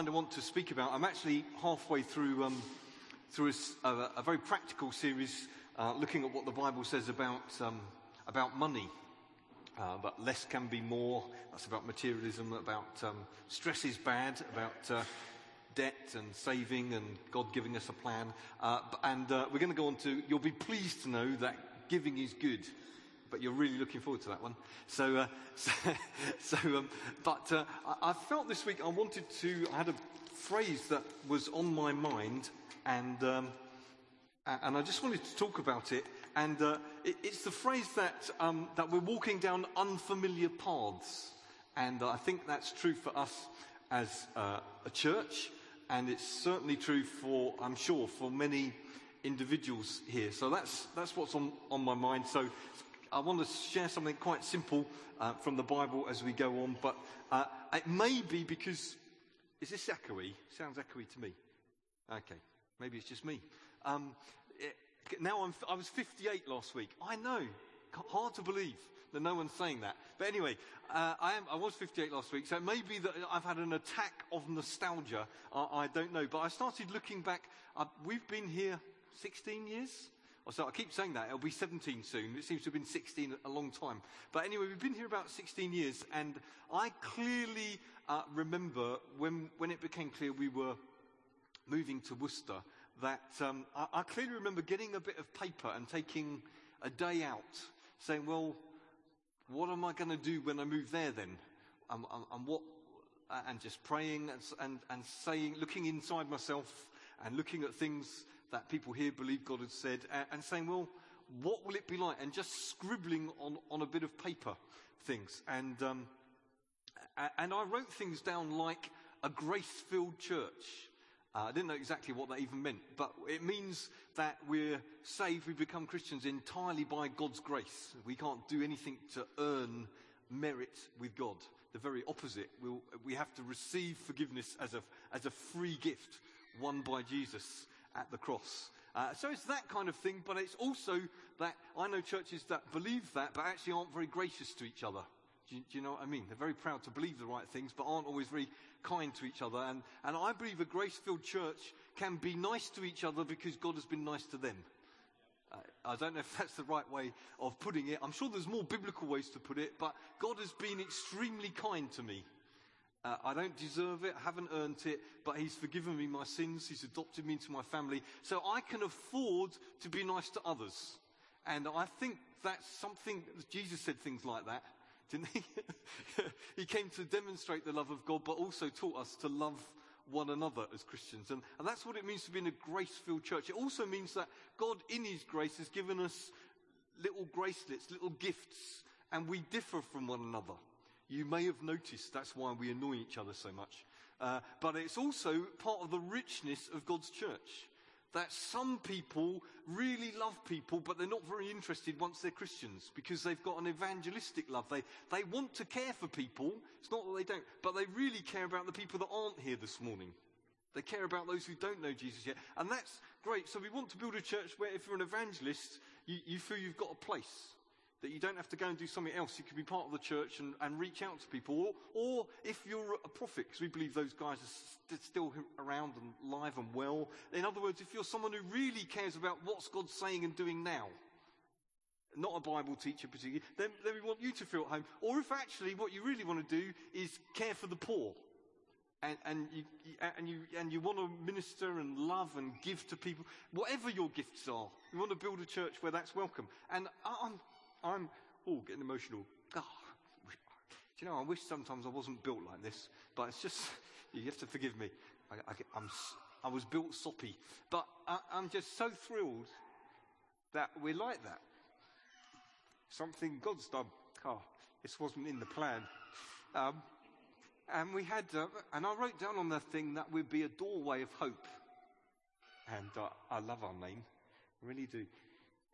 I want to speak about. I'm actually halfway through um, through a, a- a very practical series, uh, looking at what the Bible says about um, about money. Uh, but less can be more. That's about materialism. About um, stress is bad. About uh, debt and saving and God giving us a plan. Uh, and uh, we're going to go on to. You'll be pleased to know that giving is good but you're really looking forward to that one. So, uh, so, so um, but uh, I, I felt this week I wanted to. I had a phrase that was on my mind, and um, and I just wanted to talk about it. And uh, it, it's the phrase that um, that we're walking down unfamiliar paths, and I think that's true for us as uh, a church, and it's certainly true for, I'm sure, for many individuals here. So that's that's what's on on my mind. So I want to share something quite simple uh, from the Bible as we go on, but uh, it may be because is this echoey? Sounds echoey to me. Okay, maybe it's just me. Um, it, now I'm, I was 58 last week. I know, hard to believe that no one's saying that. But anyway, uh, I, am, I was 58 last week, so it may be that I've had an attack of nostalgia. I, I don't know. But I started looking back. Uh, we've been here 16 years. So I keep saying that. It'll be 17 soon. It seems to have been 16 a long time. But anyway, we've been here about 16 years, and I clearly uh, remember when, when it became clear we were moving to Worcester that um, I, I clearly remember getting a bit of paper and taking a day out, saying, "Well, what am I going to do when I move there then?" Um, um, and what, uh, and just praying and, and, and saying, looking inside myself and looking at things that people here believe God had said, and, saying, "Well, what will it be like?" And just scribbling on, on a bit of paper things and. Um, And I wrote things down like a grace filled church. Uh, I didn't know exactly what that even meant, but it means that we're saved, we become Christians entirely by God's grace. We can't do anything to earn merit with God. The very opposite. We'll, we have to receive forgiveness as a, as a free gift won by Jesus at the cross. Uh, so it's that kind of thing, but it's also that I know churches that believe that, but actually aren't very gracious to each other. Do you, do you know what I mean? They're very proud to believe the right things, but aren't always very kind to each other. And, and I believe a grace filled church can be nice to each other because God has been nice to them. Uh, I don't know if that's the right way of putting it. I'm sure there's more biblical ways to put it, but God has been extremely kind to me. Uh, I don't deserve it, I haven't earned it, but He's forgiven me my sins, He's adopted me into my family, so I can afford to be nice to others. And I think that's something, Jesus said things like that, didn't he? he came to demonstrate the love of God, but also taught us to love one another as Christians. And, and that's what it means to be in a grace filled church. It also means that God, in His grace, has given us little gracelets, little gifts, and we differ from one another. You may have noticed that's why we annoy each other so much. Uh, but it's also part of the richness of God's church. That some people really love people, but they're not very interested once they're Christians because they've got an evangelistic love. They, they want to care for people. It's not that they don't, but they really care about the people that aren't here this morning. They care about those who don't know Jesus yet. And that's great. So we want to build a church where if you're an evangelist, you, you feel you've got a place. That you don't have to go and do something else. You can be part of the church and, and reach out to people. Or, or if you're a prophet, because we believe those guys are st- still around and live and well. In other words, if you're someone who really cares about what's God saying and doing now, not a Bible teacher particularly, then, then we want you to feel at home. Or if actually what you really want to do is care for the poor, and, and, you, and, you, and you want to minister and love and give to people, whatever your gifts are, you want to build a church where that's welcome. And I'm, I'm, oh, getting emotional. Do you know, I wish sometimes I wasn't built like this, but it's just, you have to forgive me. I, I, s- I was built soppy. But I, I'm just so thrilled that we're like that. Something God's done. Oh, this wasn't in the plan. Um, and we had, uh, and I wrote down on the thing that we'd be a doorway of hope. And uh, I love our name, I really do.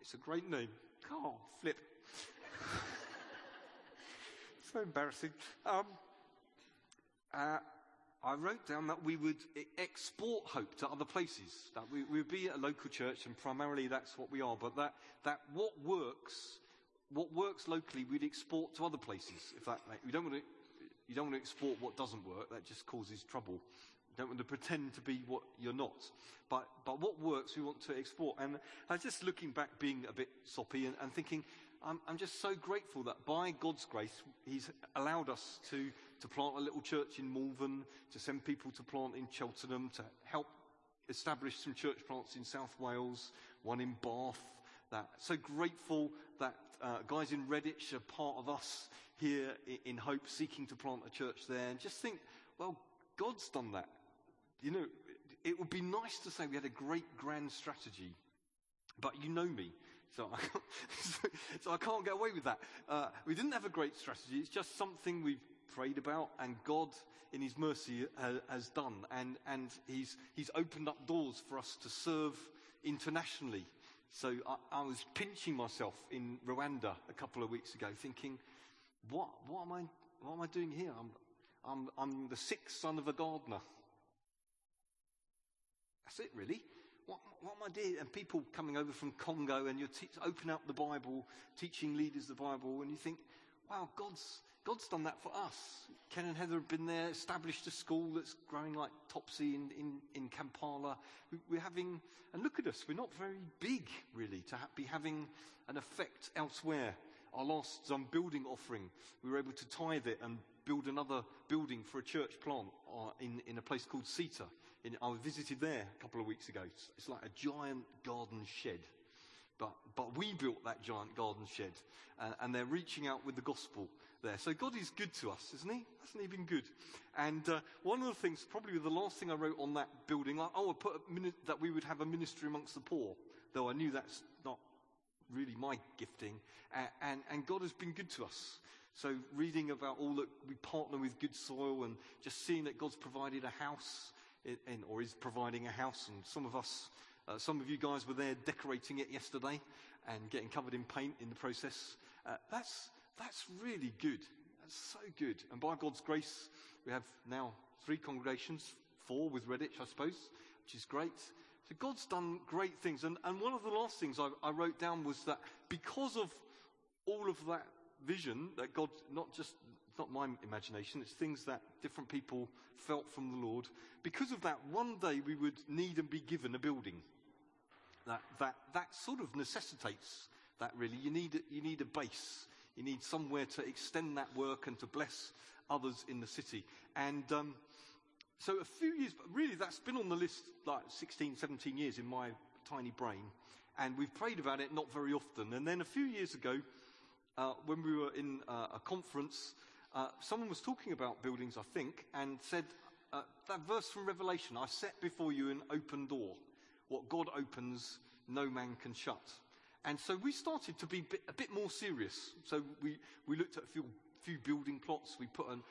It's a great name. Oh, flip. so embarrassing. Um, uh, I wrote down that we would export hope to other places. That we we would be a local church, and primarily that's what we are. But that, that what works, what works locally, we'd export to other places. If that, like, we don't want to, you don't want to export what doesn't work. That just causes trouble. Don't want to pretend to be what you're not. But, but what works, we want to export. And I was just looking back, being a bit soppy and, and thinking, I'm, I'm just so grateful that by God's grace, He's allowed us to, to plant a little church in Malvern, to send people to plant in Cheltenham, to help establish some church plants in South Wales, one in Bath. That, so grateful that uh, guys in Redditch are part of us here in, in Hope, seeking to plant a church there. And just think, well, God's done that. You know, it would be nice to say we had a great grand strategy, but you know me. So I can't, so I can't get away with that. Uh, we didn't have a great strategy. It's just something we've prayed about, and God, in His mercy, uh, has done. And, and he's, he's opened up doors for us to serve internationally. So I, I, was pinching myself in Rwanda a couple of weeks ago, thinking, what, what, am, I, what am I doing here? I'm, I'm, I'm the sixth son of a gardener. That's it, really what, what am I doing? And people coming over from Congo and you're te- up the Bible, teaching leaders the Bible, and you think, wow, God's, God's done that for us. Ken and Heather have been there, established a school that's growing like Topsy in, in, in Kampala. We, are having, and look at us, we're not very big really to ha- be having an effect elsewhere. Our last um, building offering, we were able to tithe it and build another building for a church plant uh, in, in a place called Sita in, I visited there a couple of weeks ago. It's, it's like a giant garden shed. But, but we built that giant garden shed, uh, and they're reaching out with the gospel there. So God is good to us, isn't He? Hasn't He been good? And uh, one of the things, probably the last thing I wrote on that building, like, oh, I put mini- that we would have a ministry amongst the poor, though I knew that's not really my gifting. And, and God has been good to us. So reading about all that we partner with Good Soil and just seeing that God's provided a house in, or is providing a house. And some of us, uh, some of you guys were there decorating it yesterday and getting covered in paint in the process. Uh, that's, that's really good. That's so good. And by God's grace, we have now three congregations, four with Redditch, I suppose, which is great. So God's done great things. And, and one of the last things I, I wrote down was that because of all of that vision that God not just not my imagination, it's things that different people felt from the Lord. Because of that, one day we would need and be given a building. That, that, that sort of necessitates that really. You need, you need a base. You need somewhere to extend that work and to bless others in the city. And um, so a few years, really that's been on the list like 16, 17 years in my tiny brain. And we've prayed about it not very often. And then a few years ago, uh, when we were in uh, a conference, uh, someone was talking about buildings, I think, and said uh, that verse from Revelation I set before you an open door. What God opens, no man can shut. And so we started to be a bit more serious. So we, we looked at a few, few building plots. We put an,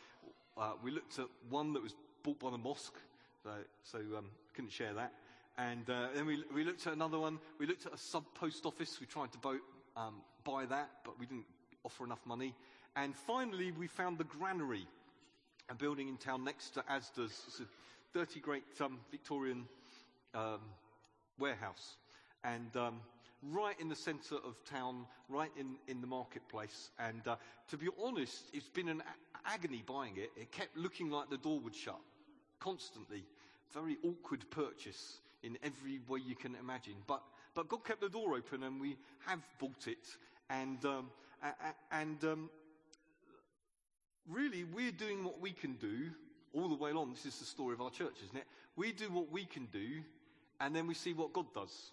uh, we looked at one that was bought by the mosque. So, so um, couldn't share that. And uh, then we, we looked at another one. We looked at a sub post office. We tried to bo- um, buy that, but we didn't offer enough money. And finally, we found the granary, a building in town next to Asda's. It's a dirty, great um, Victorian um, warehouse. And um, right in the centre of town, right in, in the marketplace. And uh, to be honest, it's been an a- agony buying it. It kept looking like the door would shut constantly. Very awkward purchase in every way you can imagine. But, but God kept the door open and we have bought it. And, um, and um, really, we're doing what we can do all the way along. This is the story of our church, isn't it? We do what we can do, and then we see what God does.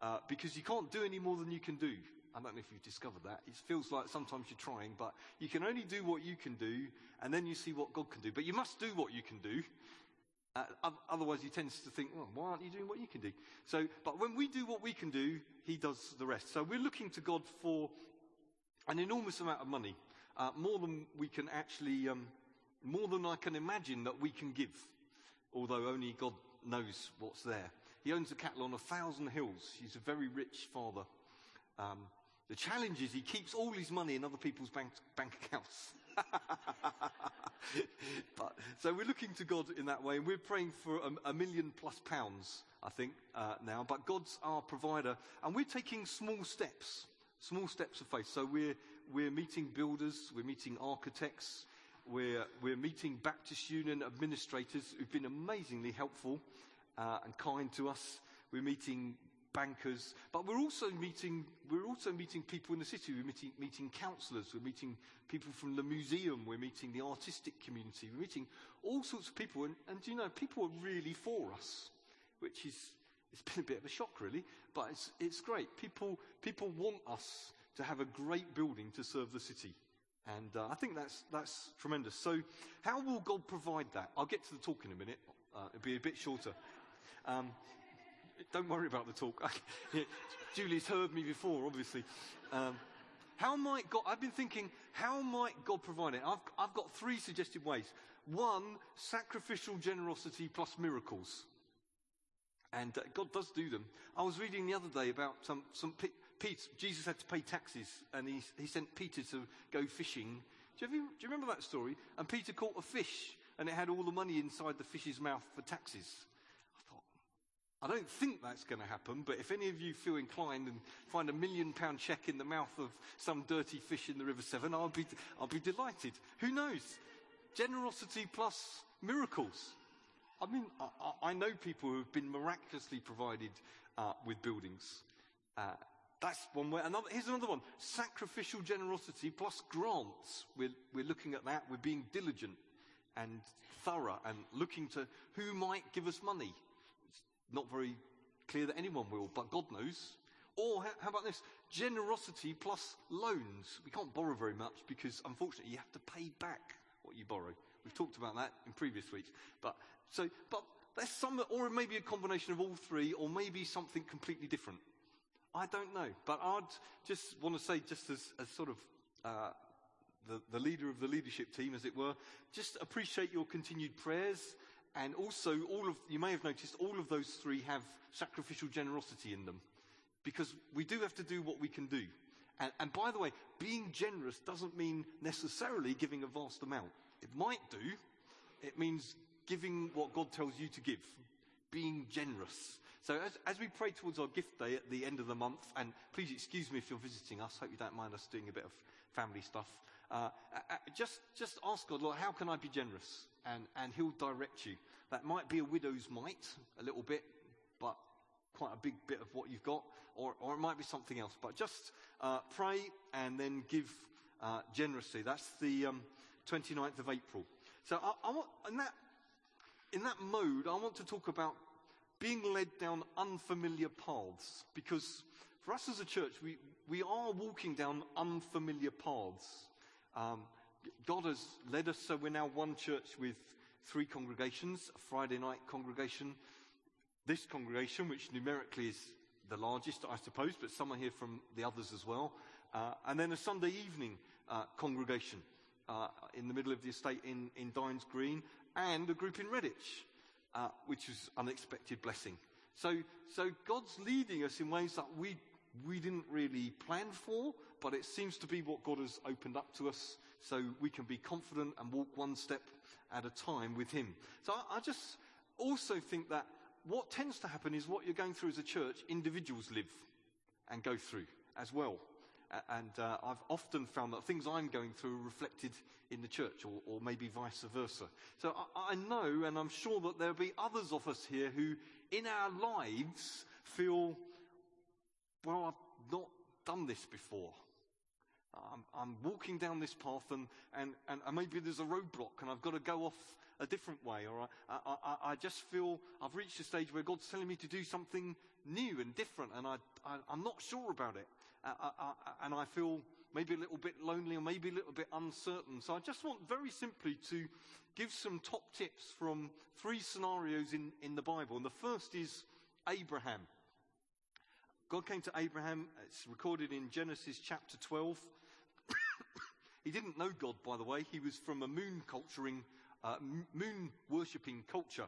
Uh, because you can't do any more than you can do. I don't know if you've discovered that. It feels like sometimes you're trying, but you can only do what you can do, and then you see what God can do. But you must do what you can do. Uh, otherwise, you tend to think, well, why aren't you doing what you can do? So, but when we do what we can do, He does the rest. So we're looking to God for an enormous amount of money uh, more than we can actually, um, more than I can imagine that we can give, although only God knows what's there. He owns a cattle on a thousand hills. He's a very rich father. Um, the challenge is he keeps all his money in other people's bank, bank accounts. but, so we're looking to God in that way, and we're praying for a, a million plus pounds, I think, uh, now. But God's our provider, and we're taking small steps, small steps of faith. So we're we're meeting builders, we're meeting architects, we're, we're meeting Baptist Union administrators who've been amazingly helpful uh, and kind to us. We're meeting bankers, but we're also meeting, we're also meeting people in the city. We're meeting, meeting councillors, we're meeting people from the museum, we're meeting the artistic community, we're meeting all sorts of people. And, and you know, people are really for us, which is, it's been a bit of a shock really, but it's, it's great. People, people want us to have a great building to serve the city. And uh, I think that's, that's tremendous. So, how will God provide that? I'll get to the talk in a minute. Uh, it'll be a bit shorter. Um, don't worry about the talk. Julie's heard me before, obviously. Um, how might God, I've been thinking, how might God provide it? I've, I've got three suggested ways. One, sacrificial generosity plus miracles. And uh, God does do them. I was reading the other day about some Pete, Jesus had to pay taxes and he, he sent Peter to go fishing. Do you, do you remember that story? And Peter caught a fish and it had all the money inside the fish's mouth for taxes. I don't think that's going to happen, but if any of you feel inclined and find a million pound check in the mouth of some dirty fish in the River Severn, I'll be, I'll be delighted. Who knows? Generosity plus miracles. I mean, I, I know people who have been miraculously provided uh, with buildings. Uh, that's one way. Another, here's another one. Sacrificial generosity plus grants. We're, we're looking at that. We're being diligent and thorough and looking to who might give us money It's not very clear that anyone will, but God knows. Or how about this? Generosity plus loans. We can't borrow very much because unfortunately you have to pay back what you borrow. We've talked about that in previous weeks. But so, but there's some, or maybe a combination of all three, or maybe something completely different. I don't know. But I'd just want to say, just as, as sort of uh, the, the leader of the leadership team, as it were, just appreciate your continued prayers and also, all of, you may have noticed, all of those three have sacrificial generosity in them. Because we do have to do what we can do. And, and by the way, being generous doesn't mean necessarily giving a vast amount. It might do. It means giving what God tells you to give. Being generous. So as, as, we pray towards our gift day at the end of the month, and please excuse me if you're visiting us, hope you don't mind us doing a bit of family stuff. Uh, just, just ask God, Lord, how can I be generous? And, and He'll direct you. That might be a widow's mite, a little bit, but quite a big bit of what you've got, or, or it might be something else. But just uh, pray and then give uh, generously. That's the um, 29th of April. So I, I want, in that, in that mode, I want to talk about being led down unfamiliar paths because for us as a church, we, we are walking down unfamiliar paths. Um, God has led us so we're now one church with three congregations, a Friday night congregation, this congregation, which numerically is the largest, I suppose, but some are here from the others as well, uh, and then a Sunday evening uh, congregation uh, in the middle of the estate in, in Dines Green, and a group in Redditch, uh, which is unexpected blessing. So, so God's leading us in ways that we we didn't really plan for, but it seems to be what God has opened up to us so we can be confident and walk one step at a time with Him. So I, I just also think that what tends to happen is what you're going through as a church, individuals live and go through as well. And uh, I've often found that things I'm going through are reflected in the church, or, or maybe vice versa. So I, I, know, and I'm sure that there'll be others of us here who, in our lives, feel well, I've not done this before. I'm, I'm walking down this path and, and, and, maybe there's a roadblock and I've got to go off a different way. Or I, I, I just feel I've reached a stage where God's telling me to do something new and different and I, I, am not sure about it. And I feel maybe a little bit lonely or maybe a little bit uncertain. So I just want very simply to give some top tips from three scenarios in, in the Bible. And the first is Abraham. God came to Abraham, it's recorded in Genesis chapter 12. he didn't know God, by the way. He was from a moon culturing, uh, moon worshipping culture.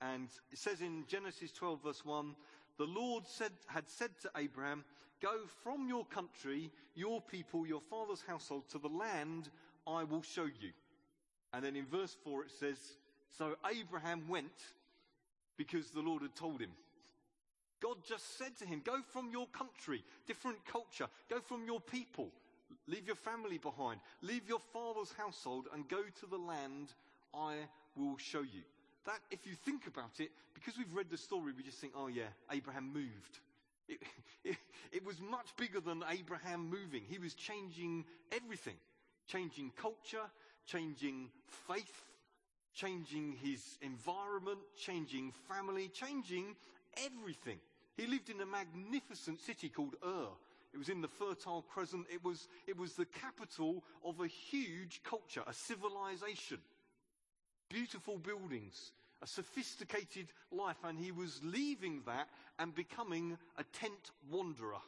And it says in Genesis 12, verse 1 the Lord said, had said to Abraham, Go from your country, your people, your father's household to the land I will show you. And then in verse 4 it says, So Abraham went because the Lord had told him. God just said to him, Go from your country, different culture, go from your people, Leave your family behind. Leave your father's household and go to the land I will show you. That, if you think about it, because we've read the story, we just think, oh yeah, Abraham moved. It, it, it was much bigger than Abraham moving. He was changing everything, changing culture, changing faith, changing his environment, changing family, changing everything. He lived in a magnificent city called Ur. It was in the Fertile Crescent. It was, it was the capital of a huge culture, a civilization. Beautiful buildings, a sophisticated life, and he was leaving that and becoming a tent wanderer.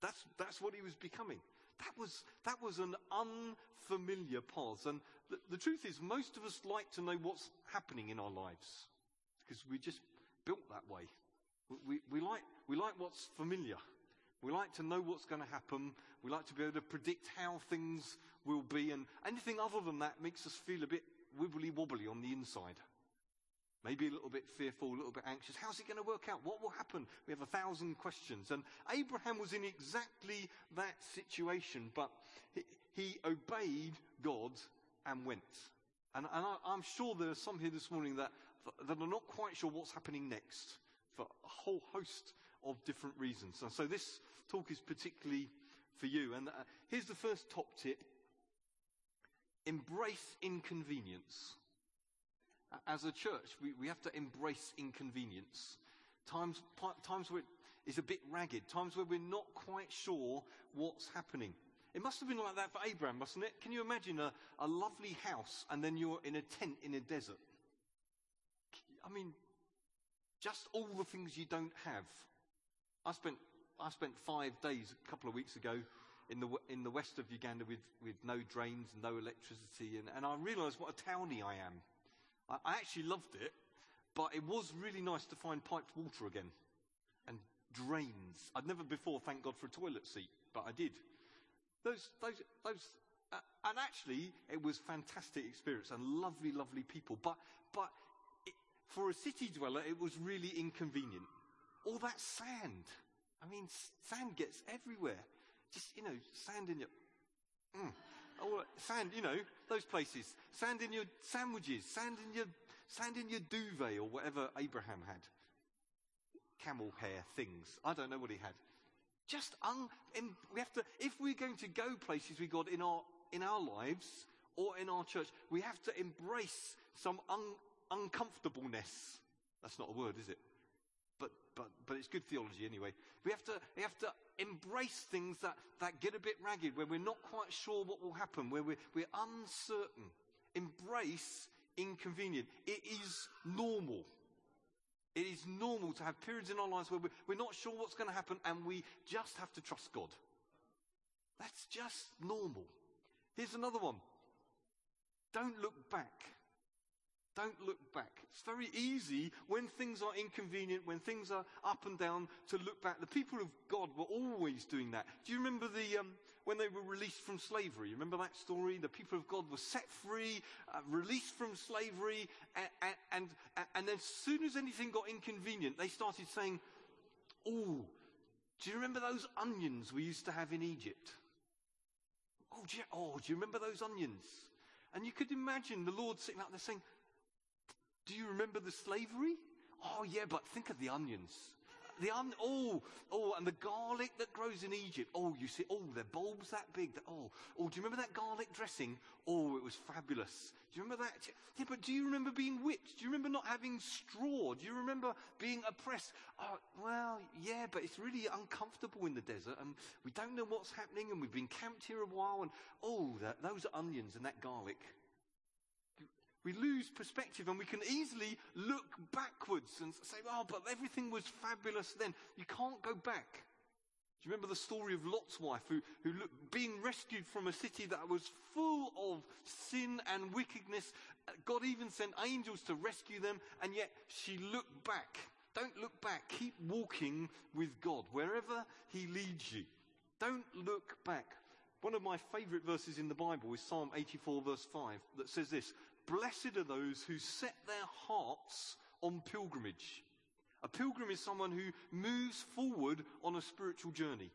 That's, that's what he was becoming. That was, that was an unfamiliar path. And the, the truth is, most of us like to know what's happening in our lives because we're just built that way. We, we, like, we like what's familiar. We like to know what's going to happen. We like to be able to predict how things will be. And anything other than that makes us feel a bit wibbly wobbly on the inside. Maybe a little bit fearful, a little bit anxious. How's it going to work out? What will happen? We have a thousand questions. And Abraham was in exactly that situation, but he, he obeyed God and went. And, and I, am sure there are some here this morning that, that are not quite sure what's happening next for a whole host of different reasons. And so this talk is particularly for you. And uh, here's the first top tip. Embrace inconvenience. As a church, we, we have to embrace inconvenience. Times, times where it's a bit ragged, times where we're not quite sure what's happening. It must have been like that for Abraham, mustn't it? Can you imagine a, a lovely house and then you're in a tent in a desert? I mean, just all the things you don't have. I spent, I spent five days a couple of weeks ago in the, in the west of Uganda with, with no drains, no electricity, and, and I realised what a townie I am. I, I actually loved it, but it was really nice to find piped water again and drains. I'd never before thanked God for a toilet seat, but I did. Those, those, those, uh, and actually, it was fantastic experience and lovely, lovely people. But, but it, for a city dweller, it was really inconvenient. All that sand. I mean, sand gets everywhere. Just, you know, sand in your, mm, or sand, you know, those places. Sand in your sandwiches, sand in your, sand in your duvet or whatever Abraham had. Camel hair things. I don't know what he had. Just un, we have to, if we're going to go places with God in our, in our lives or in our church, we have to embrace some un, uncomfortableness. That's not a word, is it? But, but, but it's good theology anyway. We have to, we have to embrace things that, that get a bit ragged, where we're not quite sure what will happen, where we're, we're uncertain. Embrace inconvenient. It is normal. It is normal to have periods in our lives where we're, we're not sure what's going to happen and we just have to trust God. That's just normal. Here's another one. Don't look back. Don't look back. It's very easy when things are inconvenient, when things are up and down, to look back. The people of God were always doing that. Do you remember the um, when they were released from slavery? You Remember that story? The people of God were set free, uh, released from slavery, and, and, and, and as soon as anything got inconvenient, they started saying, "Oh, do you remember those onions we used to have in Egypt? Oh, do you, oh, do you remember those onions?" And you could imagine the Lord sitting up there saying, do you remember the slavery? Oh, yeah, but think of the onions. The on, oh, oh, and the garlic that grows in Egypt. Oh, you see, oh, the bulbs that big. That, oh, oh, do you remember that garlic dressing? Oh, it was fabulous. Do you remember that? Yeah, but do you remember being whipped? Do you remember not having straw? Do you remember being oppressed? Oh, well, yeah, but it's really uncomfortable in the desert, and we don't know what's happening, and we've been camped here a while, and oh, that, those onions and that garlic. We lose perspective and we can easily look backwards and say, oh, but everything was fabulous then. You can't go back. Do you remember the story of Lot's wife who, who looked, being rescued from a city that was full of sin and wickedness? God even sent angels to rescue them and yet she looked back. Don't look back. Keep walking with God wherever he leads you. Don't look back. One of my favorite verses in the Bible is Psalm 84 verse 5 that says this, Blessed are those who set their hearts on pilgrimage. A pilgrim is someone who moves forward on a spiritual journey.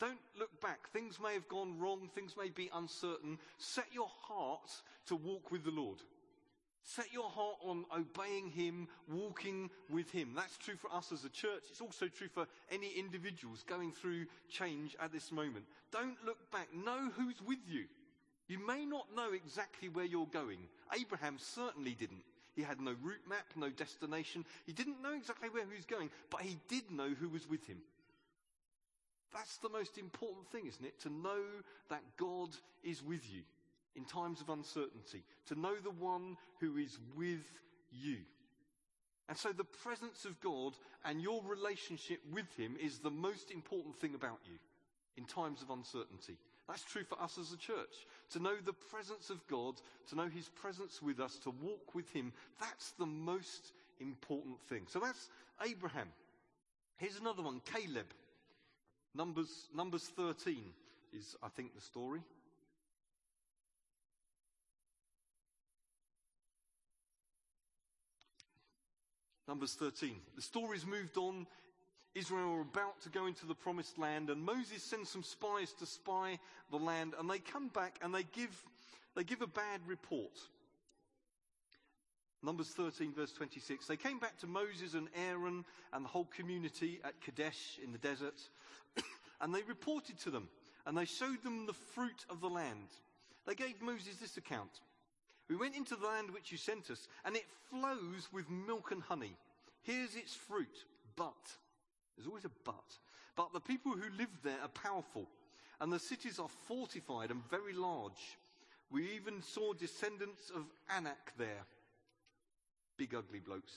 Don't look back. Things may have gone wrong. Things may be uncertain. Set your heart to walk with the Lord. Set your heart on obeying Him, walking with Him. That's true for us as a church. It's also true for any individuals going through change at this moment. Don't look back. Know who's with you. You may not know exactly where you're going. Abraham certainly didn't. He had no route map, no destination. He didn't know exactly where he was going, but he did know who was with him. That's the most important thing, isn't it? To know that God is with you in times of uncertainty, to know the one who is with you. And so the presence of God and your relationship with him is the most important thing about you in times of uncertainty. That's true for us as a church. To know the presence of God, to know his presence with us, to walk with him, that's the most important thing. So that's Abraham. Here's another one, Caleb. Numbers, Numbers 13 is, I think, the story. Numbers 13. The story's moved on. Israel are about to go into the promised land, and Moses sends some spies to spy the land, and they come back and they give, they give a bad report. Numbers 13, verse 26. They came back to Moses and Aaron and the whole community at Kadesh in the desert, and they reported to them, and they showed them the fruit of the land. They gave Moses this account We went into the land which you sent us, and it flows with milk and honey. Here's its fruit, but there's always a but. But the people who live there are powerful, and the cities are fortified and very large. We even saw descendants of Anak there. Big ugly blokes.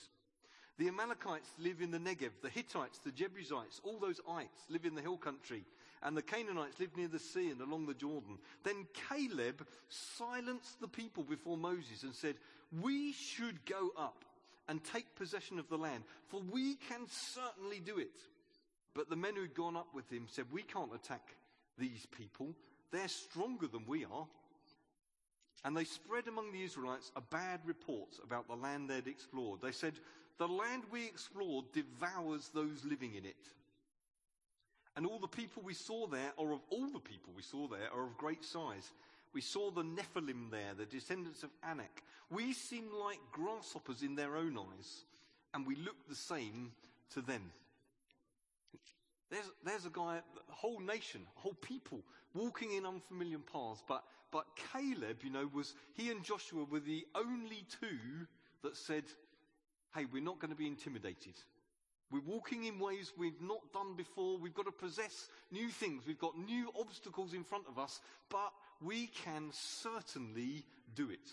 The Amalekites live in the Negev, the Hittites, the Jebusites, all those ites live in the hill country, and the Canaanites live near the sea and along the Jordan. Then Caleb silenced the people before Moses and said, We should go up and take possession of the land, for we can certainly do it. But the men who'd gone up with him said, We can't attack these people. They're stronger than we are. And they spread among the Israelites a bad report about the land they'd explored. They said, The land we explored devours those living in it. And all the people we saw there, or of all the people we saw there, are of great size. We saw the Nephilim there, the descendants of Anak. We seem like grasshoppers in their own eyes, and we look the same to them. There's, there's a guy, a whole nation, a whole people walking in unfamiliar paths. But, but Caleb, you know, was, he and Joshua were the only two that said, hey, we're not going to be intimidated. We're walking in ways we've not done before. We've got to possess new things. We've got new obstacles in front of us, but we can certainly do it.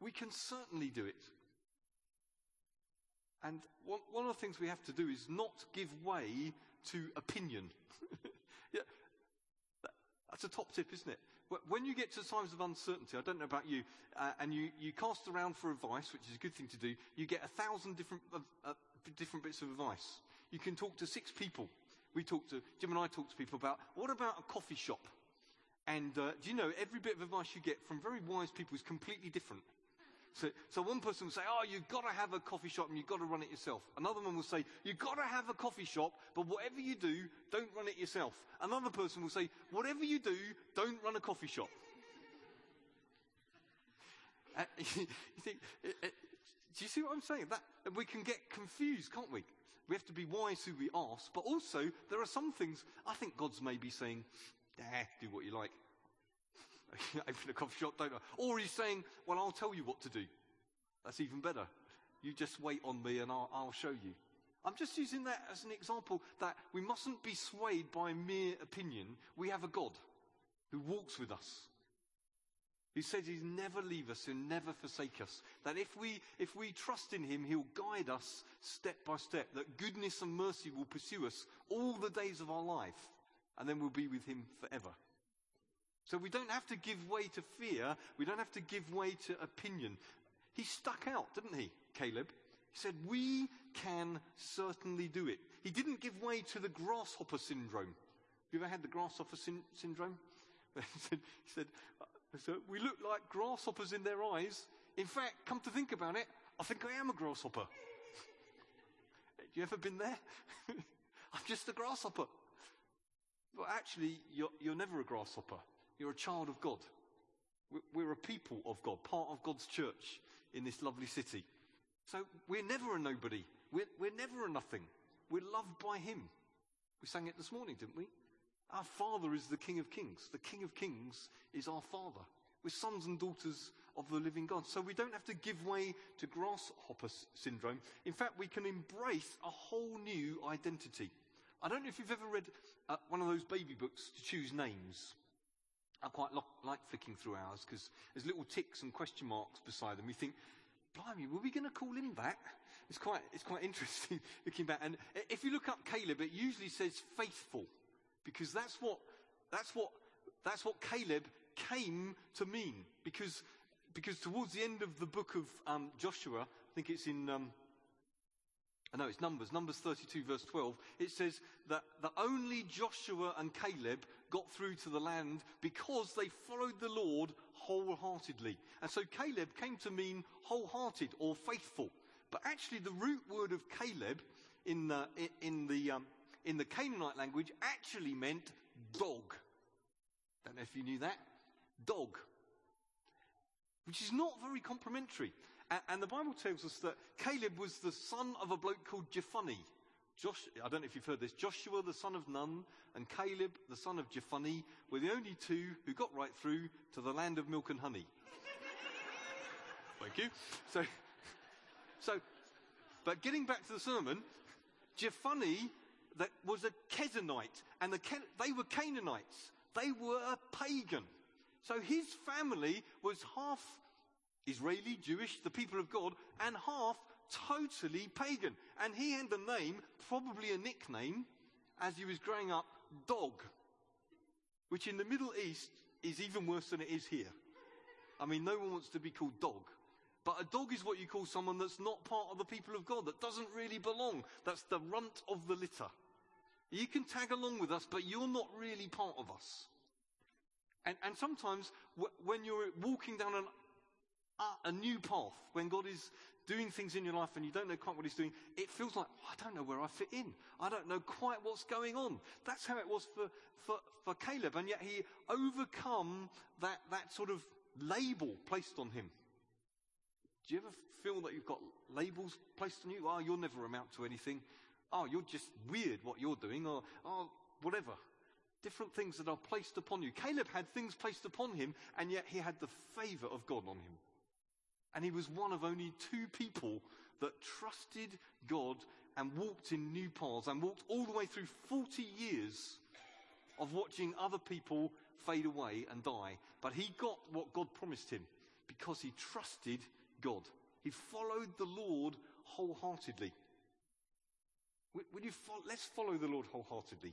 We can certainly do it. And one, one of the things we have to do is not give way to opinion. yeah, that's a top tip, isn't it? When you get to times of uncertainty, I don't know about you, uh, and you, you cast around for advice, which is a good thing to do, you get a thousand different, uh, uh, different bits of advice. You can talk to six people. We talk to, Jim and I talk to people about, what about a coffee shop? And uh, do you know, every bit of advice you get from very wise people is completely different. So, so one person will say, oh, you've got to have a coffee shop and you've got to run it yourself. Another one will say, you've got to have a coffee shop, but whatever you do, don't run it yourself. Another person will say, whatever you do, don't run a coffee shop. uh, you think, uh, uh, do you see what I'm saying? That we can get confused, can't we? We have to be wise who we ask, but also there are some things I think God's maybe saying, "Eh, do what you like." open a coffee shop, don't I? Or he's saying, well, I'll tell you what to do. That's even better. You just wait on me and I'll, I'll show you. I'm just using that as an example that we mustn't be swayed by mere opinion. We have a God who walks with us. Who says he'll never leave us and never forsake us. That if we, if we trust in him, he'll guide us step by step. That goodness and mercy will pursue us all the days of our life. And then we'll be with him forever. So we don't have to give way to fear. We don't have to give way to opinion. He stuck out, didn't he, Caleb? He said, We can certainly do it. He didn't give way to the grasshopper syndrome. Have you ever had the grasshopper sy- syndrome? he said, said uh, so We look like grasshoppers in their eyes. In fact, come to think about it, I think I am a grasshopper. Have you ever been there? I'm just a grasshopper. But actually, you're, you're never a grasshopper. You're a child of God. We're a people of God, part of God's church in this lovely city. So we're never a nobody. We're, we're never a nothing. We're loved by Him. We sang it this morning, didn't we? Our Father is the King of Kings. The King of Kings is our Father. We're sons and daughters of the living God. So we don't have to give way to grasshopper syndrome. In fact, we can embrace a whole new identity. I don't know if you've ever read uh, one of those baby books to choose names. I quite lo- like flicking through ours because there's little ticks and question marks beside them. You think, blimey, were we going to call him that? It's quite, it's quite interesting looking back. And if you look up Caleb, it usually says faithful because that's what, that's what, that's what Caleb came to mean. Because, because towards the end of the book of um, Joshua, I think it's in, um, Know it's Numbers, Numbers 32 verse 12, it says that, that only Joshua and Caleb got through to the land because they followed the Lord wholeheartedly. And so Caleb came to mean wholehearted or faithful. But actually the root word of Caleb in the, in the, um, in the Canaanite language actually meant dog. Don't know if you knew that. Dog. Which is not very complimentary. And, the Bible tells us that Caleb was the son of a bloke called Jephunneh. Josh, I don't know if you've heard this. Joshua, the son of Nun, and Caleb, the son of Jephunneh, were the only two who got right through to the land of milk and honey. Thank you. So, so, but getting back to the sermon, Jephunneh that was a Kenizzite, and the, they were Canaanites. They were a pagan. So his family was half Israeli, Jewish, the people of God, and half totally pagan. And he had the name, probably a nickname, as he was growing up, Dog, which in the Middle East is even worse than it is here. I mean, no one wants to be called Dog. But a dog is what you call someone that's not part of the people of God, that doesn't really belong. That's the runt of the litter. You can tag along with us, but you're not really part of us. And, and sometimes w- when you're walking down an, a new path, when God is doing things in your life and you don't know quite what He's doing, it feels like, I don't know where I fit in. I don't know quite what's going on. That's how it was for, for, for Caleb. And yet he overcome that, that sort of label placed on him. Do you ever feel that you've got labels placed on you? Oh, you'll never amount to anything. Oh, you're just weird what you're doing, or oh, whatever. Different things that are placed upon you. Caleb had things placed upon him, and yet he had the favor of God on him. And he was one of only two people that trusted God and walked in new paths and walked all the way through 40 years of watching other people fade away and die. But he got what God promised him because he trusted God. He followed the Lord wholeheartedly. Will you follow, let's follow the Lord wholeheartedly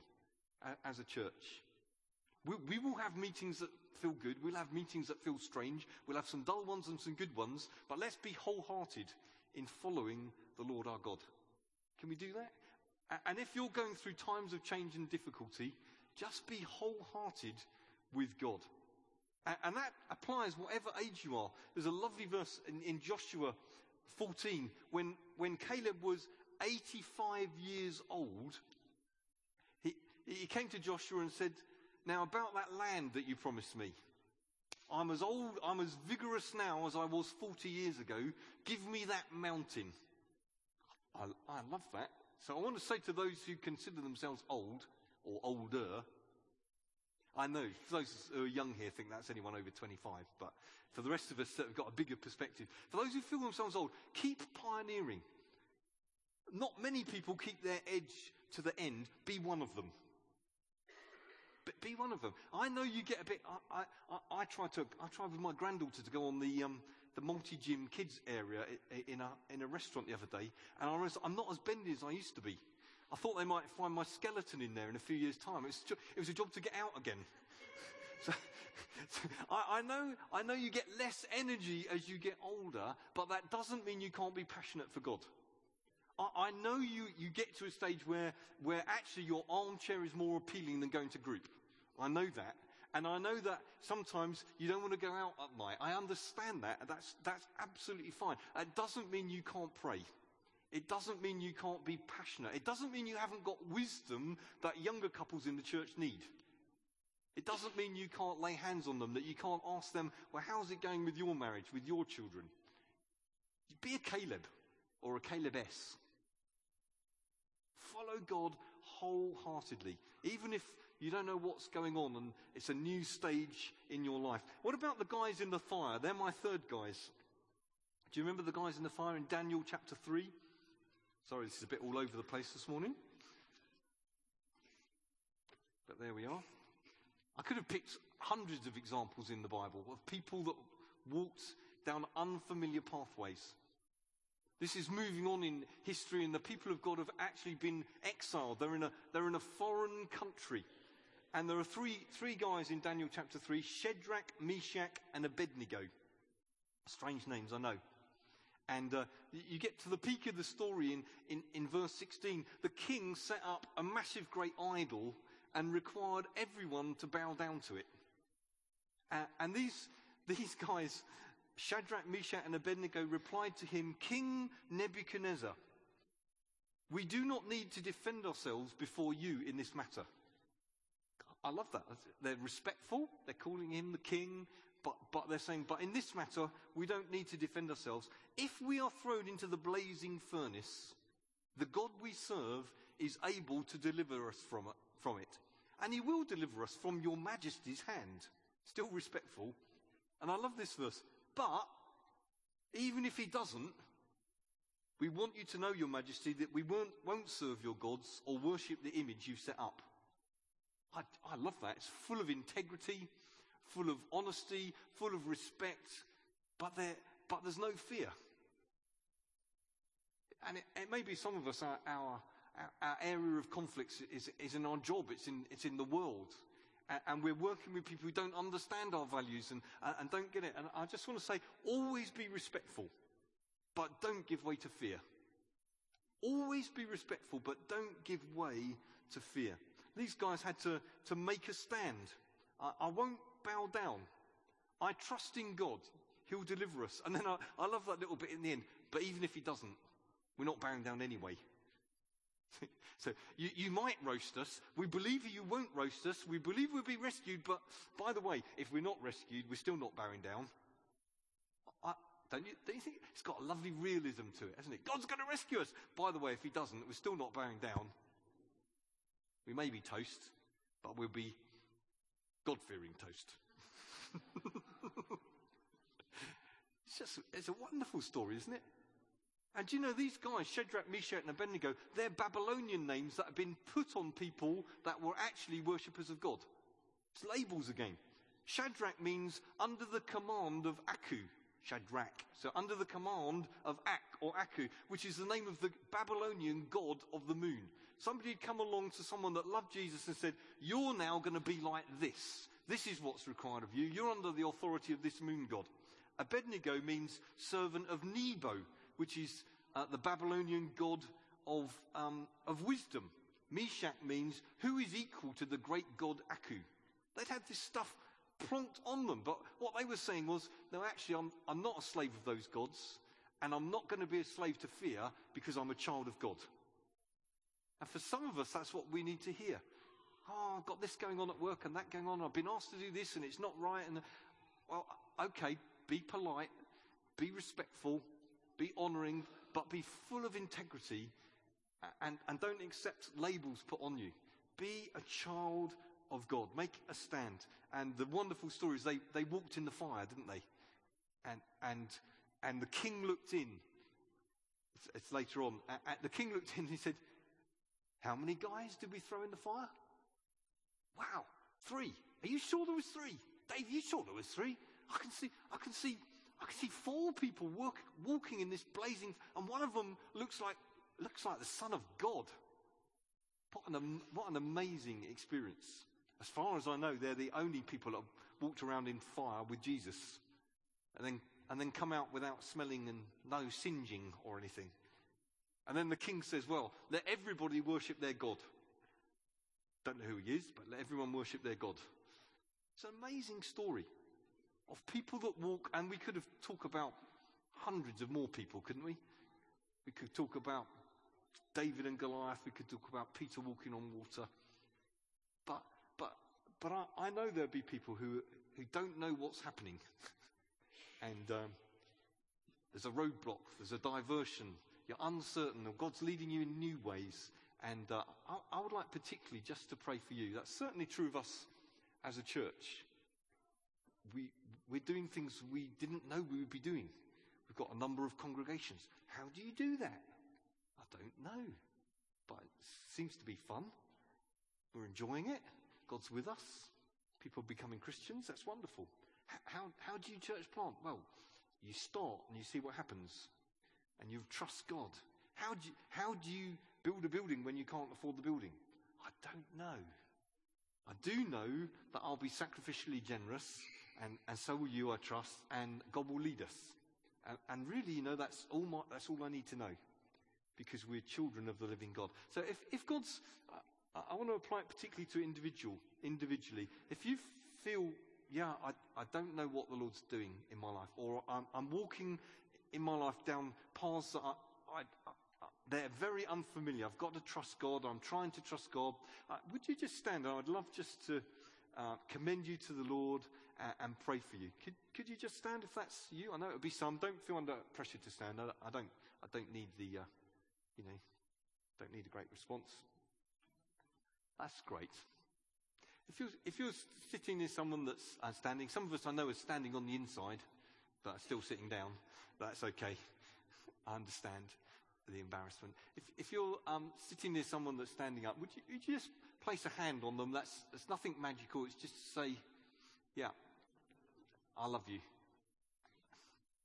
as a church. We, we will have meetings that feel good. We'll have meetings that feel strange. We'll have some dull ones and some good ones. But let's be wholehearted in following the Lord our God. Can we do that? And if you're going through times of change and difficulty, just be wholehearted with God. And that applies whatever age you are. There's a lovely verse in, in Joshua 14 when, when Caleb was 85 years old. He, he came to Joshua and said, Now, about that land that you promised me, I'm as old, I'm as vigorous now as I was 40 years ago. Give me that mountain. I, I love that. So I want to say to those who consider themselves old or older, I know those who are young here think that's anyone over 25, but for the rest of us that have got a bigger perspective, for those who feel themselves old, keep pioneering. Not many people keep their edge to the end. Be one of them. Be one of them. I know you get a bit. I, I, I, try to. I tried with my granddaughter to go on the um, the multi gym kids area in a in a restaurant the other day, and I was, I'm not as bendy as I used to be. I thought they might find my skeleton in there in a few years' time. It was, it was a job to get out again. so, so I, I, know, I know you get less energy as you get older, but that doesn't mean you can't be passionate for God. I, I know you, you get to a stage where, where actually your armchair is more appealing than going to group. I know that. And I know that sometimes you don't want to go out at night. I understand that. That's, that's absolutely fine. It doesn't mean you can't pray. It doesn't mean you can't be passionate. It doesn't mean you haven't got wisdom that younger couples in the church need. It doesn't mean you can't lay hands on them, that you can't ask them, well, how's it going with your marriage, with your children? Be a Caleb or a Caleb S. Follow God wholeheartedly, even if you don't know what's going on and it's a new stage in your life. What about the guys in the fire? They're my third guys. Do you remember the guys in the fire in Daniel chapter 3? Sorry, this is a bit all over the place this morning. But there we are. I could have picked hundreds of examples in the Bible of people that walked down unfamiliar pathways. This is moving on in history, and the people of God have actually been exiled. They're in a, they're in a foreign country. And there are three, three guys in Daniel chapter 3 Shadrach, Meshach, and Abednego. Strange names, I know. And uh, you get to the peak of the story in, in, in verse 16. The king set up a massive great idol and required everyone to bow down to it. Uh, and these, these guys, Shadrach, Meshach, and Abednego, replied to him, King Nebuchadnezzar, we do not need to defend ourselves before you in this matter. I love that. They're respectful. They're calling him the king. But, but they're saying, but in this matter, we don't need to defend ourselves. If we are thrown into the blazing furnace, the God we serve is able to deliver us from it, from it. And he will deliver us from your majesty's hand. Still respectful. And I love this verse. But, even if he doesn't, we want you to know, your majesty, that we won't, won't serve your gods or worship the image you've set up. I, I love that. It's full of integrity, full of honesty, full of respect, but, there, but there's no fear. And it, it may be some of us, our, our, our area of conflicts is, is in our job, it's in, it's in the world. And, and we're working with people who don't understand our values and, uh, and don't get it. And I just want to say, always be respectful, but don't give way to fear. Always be respectful, but don't give way to fear. These guys had to, to make a stand. I, I won't bow down. I trust in God. He'll deliver us. And then I, I love that little bit in the end. But even if he doesn't, we're not bowing down anyway. so you, you might roast us. We believe you won't roast us. We believe we'll be rescued. But by the way, if we're not rescued, we're still not bowing down. I, don't, you, don't you think it's got a lovely realism to it, hasn't it? God's going to rescue us. By the way, if he doesn't, we're still not bowing down. We may be toast, but we'll be God fearing toast. it's just, it's a wonderful story, isn't it? And you know these guys, Shadrach, Meshach, and Abednego, they're Babylonian names that have been put on people that were actually worshippers of God. It's labels again. Shadrach means under the command of Aku. Shadrach. So under the command of Ak or Aku, which is the name of the Babylonian god of the moon. Somebody had come along to someone that loved Jesus and said, You're now going to be like this. This is what's required of you. You're under the authority of this moon god. Abednego means servant of Nebo, which is uh, the Babylonian god of, um, of wisdom. Meshach means who is equal to the great god Aku. They'd had this stuff plonked on them, but what they were saying was, no, actually, I'm, I'm not a slave of those gods, and I'm not going to be a slave to fear because I'm a child of God. And for some of us, that's what we need to hear. Oh, I've got this going on at work and that going on. I've been asked to do this and it's not right. And well, okay, be polite, be respectful, be honoring, but be full of integrity and, and don't accept labels put on you. Be a child of God. Make a stand. And the wonderful story is they, they walked in the fire, didn't they? And, and, and the king looked in. It's, it's later on. The king looked in and he said, how many guys did we throw in the fire? Wow, three. Are you sure there was three? Dave, you sure there was three? I can see, I can see, I can see four people walk, walking in this blazing, and one of them looks like, looks like the son of God. What an, what an amazing experience. As far as I know, they're the only people that walked around in fire with Jesus and then, and then come out without smelling and no singeing or anything. And then the king says, Well, let everybody worship their God. Don't know who he is, but let everyone worship their God. It's an amazing story of people that walk, and we could have talked about hundreds of more people, couldn't we? We could talk about David and Goliath. We could talk about Peter walking on water. But, but, but I, I know there'll be people who, who don't know what's happening. and um, there's a roadblock, there's a diversion. You're uncertain, or God's leading you in new ways. And uh, I, I would like particularly just to pray for you. That's certainly true of us as a church. We, we're doing things we didn't know we would be doing. We've got a number of congregations. How do you do that? I don't know. But it seems to be fun. We're enjoying it. God's with us. People are becoming Christians. That's wonderful. How, how do you church plant? Well, you start and you see what happens. And you trust God. How do you, how do you build a building when you can't afford the building? I don't know. I do know that I'll be sacrificially generous, and, and so will you, I trust, and God will lead us. And, and really, you know, that's all, my, that's all I need to know because we're children of the living God. So if, if God's, uh, I want to apply it particularly to individual, individually. If you feel, yeah, I, I don't know what the Lord's doing in my life, or I'm, I'm walking in my life down paths that I, I, I they're very unfamiliar. I've got to trust God. I'm trying to trust God. Uh, would you just stand? I'd love just to uh, commend you to the Lord and, and, pray for you. Could, could you just stand if that's you? I know it would be some. Don't feel under pressure to stand. I, I don't. I don't need the. Uh, you know, don't need a great response. That's great. If you're, if you're sitting near someone that's uh, standing, some of us I know are standing on the inside, but still sitting down. That's okay. I understand the embarrassment. If, if you're um, sitting near someone that's standing up, would you, would you just place a hand on them? That's, that's nothing magical. It's just to say, yeah, I love you.